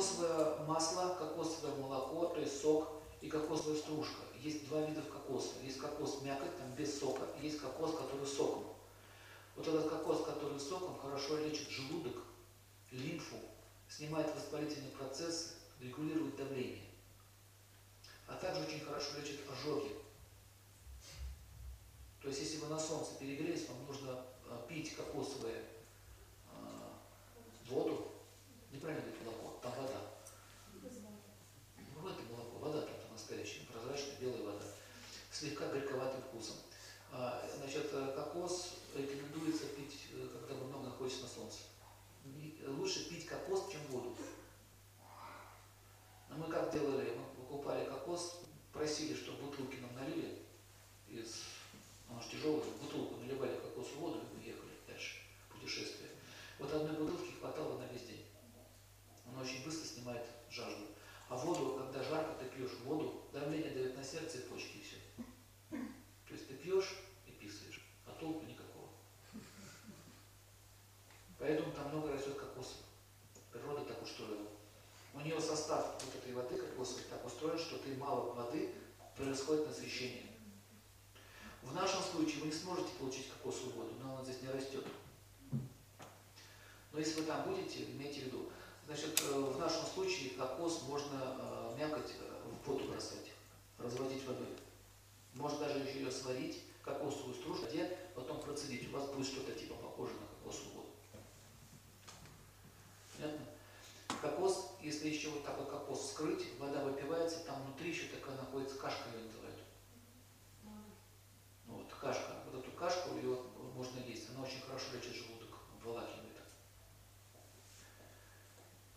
кокосовое масло, кокосовое молоко, то есть сок и кокосовая стружка. Есть два вида кокоса. Есть кокос мякоть, там без сока, есть кокос, который соком. Вот этот кокос, который соком, хорошо лечит желудок, лимфу, снимает воспалительный процесс, регулирует давление. А также очень хорошо лечит ожоги. То есть, если вы на солнце перегрелись, вам нужно а, пить кокосовые а, воду, неправильно говорить молоко, там вода. Ну, это молоко, вода там настоящая, прозрачная, белая вода, слегка горьковатым вкусом. А, значит, э, кокос рекомендуется пить, э, когда вы много находитесь на солнце. Лучше пить кокос, чем воду. Но мы как делали? Мы покупали кокос, просили, чтобы бутылки нам налили из, она же тяжелая, бутылку наливали кокосовую воду, и мы ехали дальше, путешествие. Вот одной бутылки хватало на весь день. Она очень быстро снимает жажду. А воду, когда жарко, ты пьешь воду, давление дает на сердце и почки, и все. То есть ты пьешь и писаешь, а толку никакого. Поэтому там много растет кокосов. Природа так устроила. У нее состав вот этой воды кокосовой так устроен, что ты мало воды, происходит насыщение. В нашем случае вы не сможете получить кокосовую воду, но она здесь не растет. Но если вы там будете, имейте в виду, значит, э, в нашем случае кокос можно э, мякоть э, в воду бросать, разводить водой. Можно даже еще ее сварить, кокосовую стружку, где потом процедить. У вас будет что-то типа похоже на кокосовую воду. Понятно? Кокос, если еще вот так вот кокос скрыть, вода выпивается, там внутри еще такая находится кашка, ее называют. Ну вот, кашка. Вот эту кашку ее можно есть. Она очень хорошо лечит желудок, обволакивает.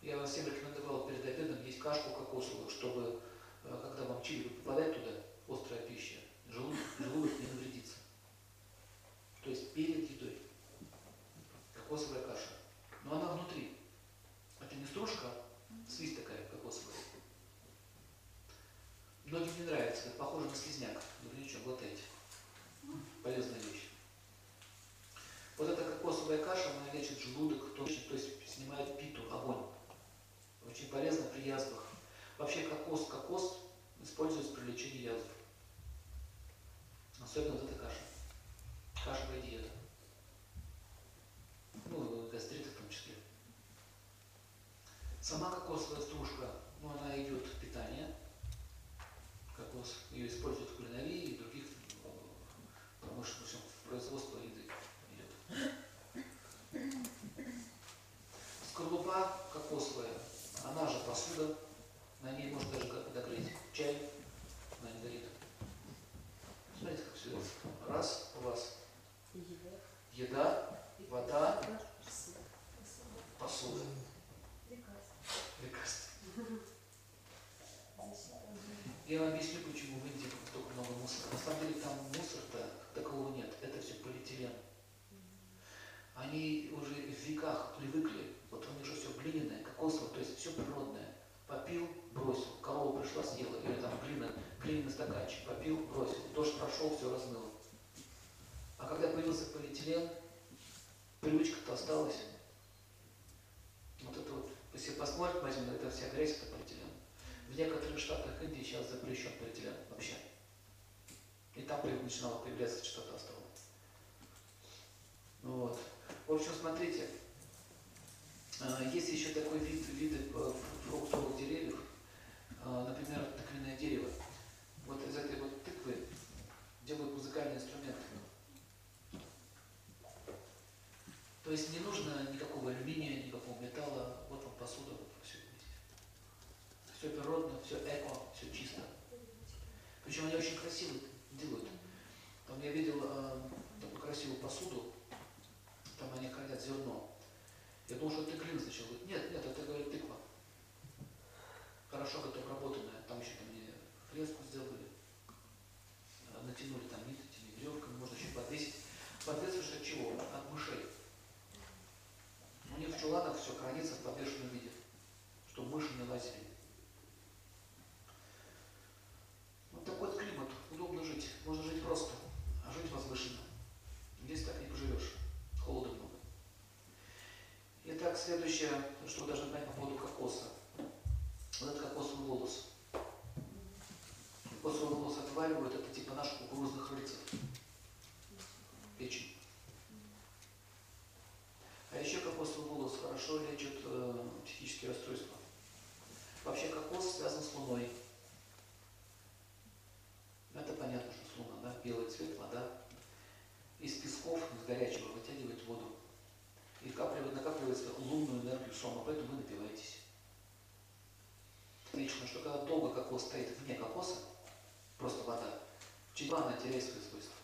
Я вам всем рекомендовал перед обедом есть кашку кокосовую, чтобы, э, когда вам чили попадает туда, острая пища, желудок, желудок не навредится. То есть перед едой. Кокосовая каша. Но она внутри. Это не стружка, слизь такая кокосовая. Многим не нравится, похоже на слизняк. Вы ничего, глотайте. Полезная вещь. Вот эта кокосовая каша, она лечит желудок, то есть снимает питу, огонь. Очень полезно при язвах. Вообще кокос, кокос используется при лечении язв. Особенно вот эта каша. Кашевая диета. Ну, гастриты в том числе. Сама кокосовая стружка, ну, она идет в питание. Кокос. Ее используют в кулинарии и других э, промышленных, в производство еды идет. Скорлупа кокосовая, она же посуда, на ней можно даже подогреть чай, она не горит. Смотрите, как все Раз у вас еда, вода, посуда. Лекарство. Я вам объясню, почему в Индии только много мусора. На самом деле там мусора-то такого нет. Это все полиэтилен. Они уже в веках привыкли, вот у них же все глиняное, кокосовое, то есть все природное. Попил, бросил, корова пришла, съела, или там глина, глиняный стаканчик, попил, бросил, дождь прошел, все размыло. А когда появился полиэтилен, привычка-то осталась. Вот это вот, если посмотрим, возьмем, это вся грязь, это полиэтилен. В некоторых штатах Индии сейчас запрещен полиэтилен вообще. И там начинало появляться что-то осталось. Вот. В общем, смотрите, есть еще такой вид, виды э, фруктовых деревьев, э, например, тыквенное дерево. Вот из этой вот тыквы делают музыкальные инструменты. То есть не нужно никакого алюминия, никакого металла. Вот вам посуда, вот все видите. Все природно, все эко, все чисто. Причем они очень красиво делают. Там я видел э, такую красивую посуду, там они хранят зерно. Я думал, что это глина сначала. Нет, нет, это, говорит, тыква. Хорошо как обработанная. Там еще там мне фреску сделали. Натянули там нить этими веревками, можно еще подвесить. Подвесишь от чего? От мышей. У них в чуланах все хранится в подвешенном виде, чтобы мыши не лазили. Вот такой вот климат, удобно жить. Можно жить просто, а жить возвышенно. Здесь так не поживешь. Холода много. Итак, следующее, что вы должны знать по поводу кокоса. Вот этот кокосовый волос. Кокосовый волос отваривают, это типа наших кукурузных рыльцев. Печень. А еще кокосовый волос хорошо лечит э, психические расстройства. Вообще кокос связан с луной. Это понятно, что с луна, да? Белый цвет, вода. Из песков, из горячего накапливается лунную энергию сома, поэтому вы напиваетесь. Лично, что когда долго кокос стоит вне кокоса, просто вода, два она теряет свои свойства.